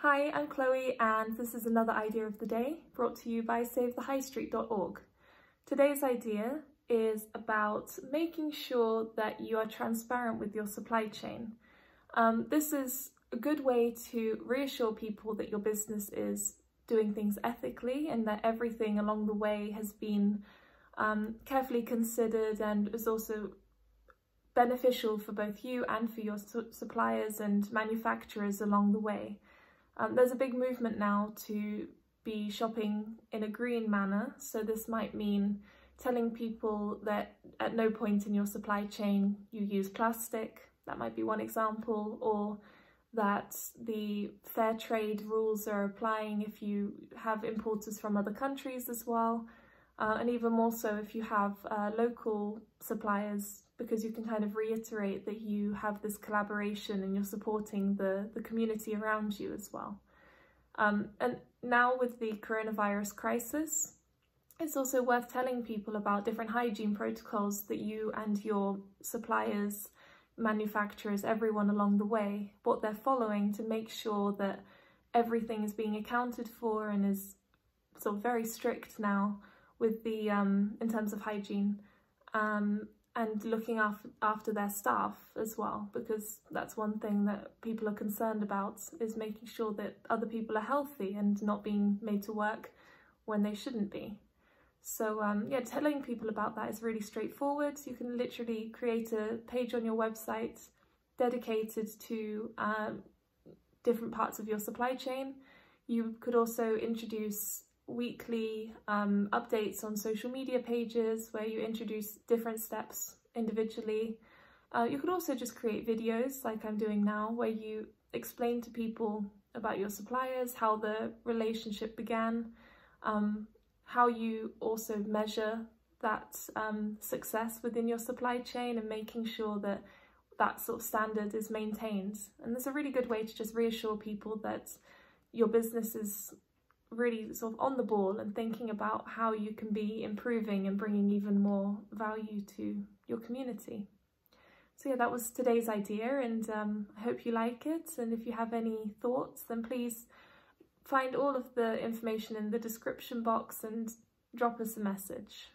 Hi, I'm Chloe and this is another idea of the day brought to you by SaveTheHighStreet.org. Today's idea is about making sure that you are transparent with your supply chain. Um, this is a good way to reassure people that your business is doing things ethically and that everything along the way has been um, carefully considered and is also beneficial for both you and for your su suppliers and manufacturers along the way. Um, there's a big movement now to be shopping in a green manner, so this might mean telling people that at no point in your supply chain you use plastic, that might be one example, or that the fair trade rules are applying if you have importers from other countries as well, uh, and even more so if you have uh, local suppliers because you can kind of reiterate that you have this collaboration and you're supporting the, the community around you as well. Um, and now with the coronavirus crisis, it's also worth telling people about different hygiene protocols that you and your suppliers, manufacturers, everyone along the way, what they're following to make sure that everything is being accounted for and is sort of very strict now with the um, in terms of hygiene um, and looking after, after their staff as well because that's one thing that people are concerned about is making sure that other people are healthy and not being made to work when they shouldn't be. So um, yeah, telling people about that is really straightforward. You can literally create a page on your website dedicated to um, different parts of your supply chain. You could also introduce weekly um, updates on social media pages where you introduce different steps individually. Uh, you could also just create videos like I'm doing now where you explain to people about your suppliers, how the relationship began, um, how you also measure that um, success within your supply chain and making sure that that sort of standard is maintained. And there's a really good way to just reassure people that your business is really sort of on the ball and thinking about how you can be improving and bringing even more value to your community. So yeah, that was today's idea and um, I hope you like it. And if you have any thoughts, then please find all of the information in the description box and drop us a message.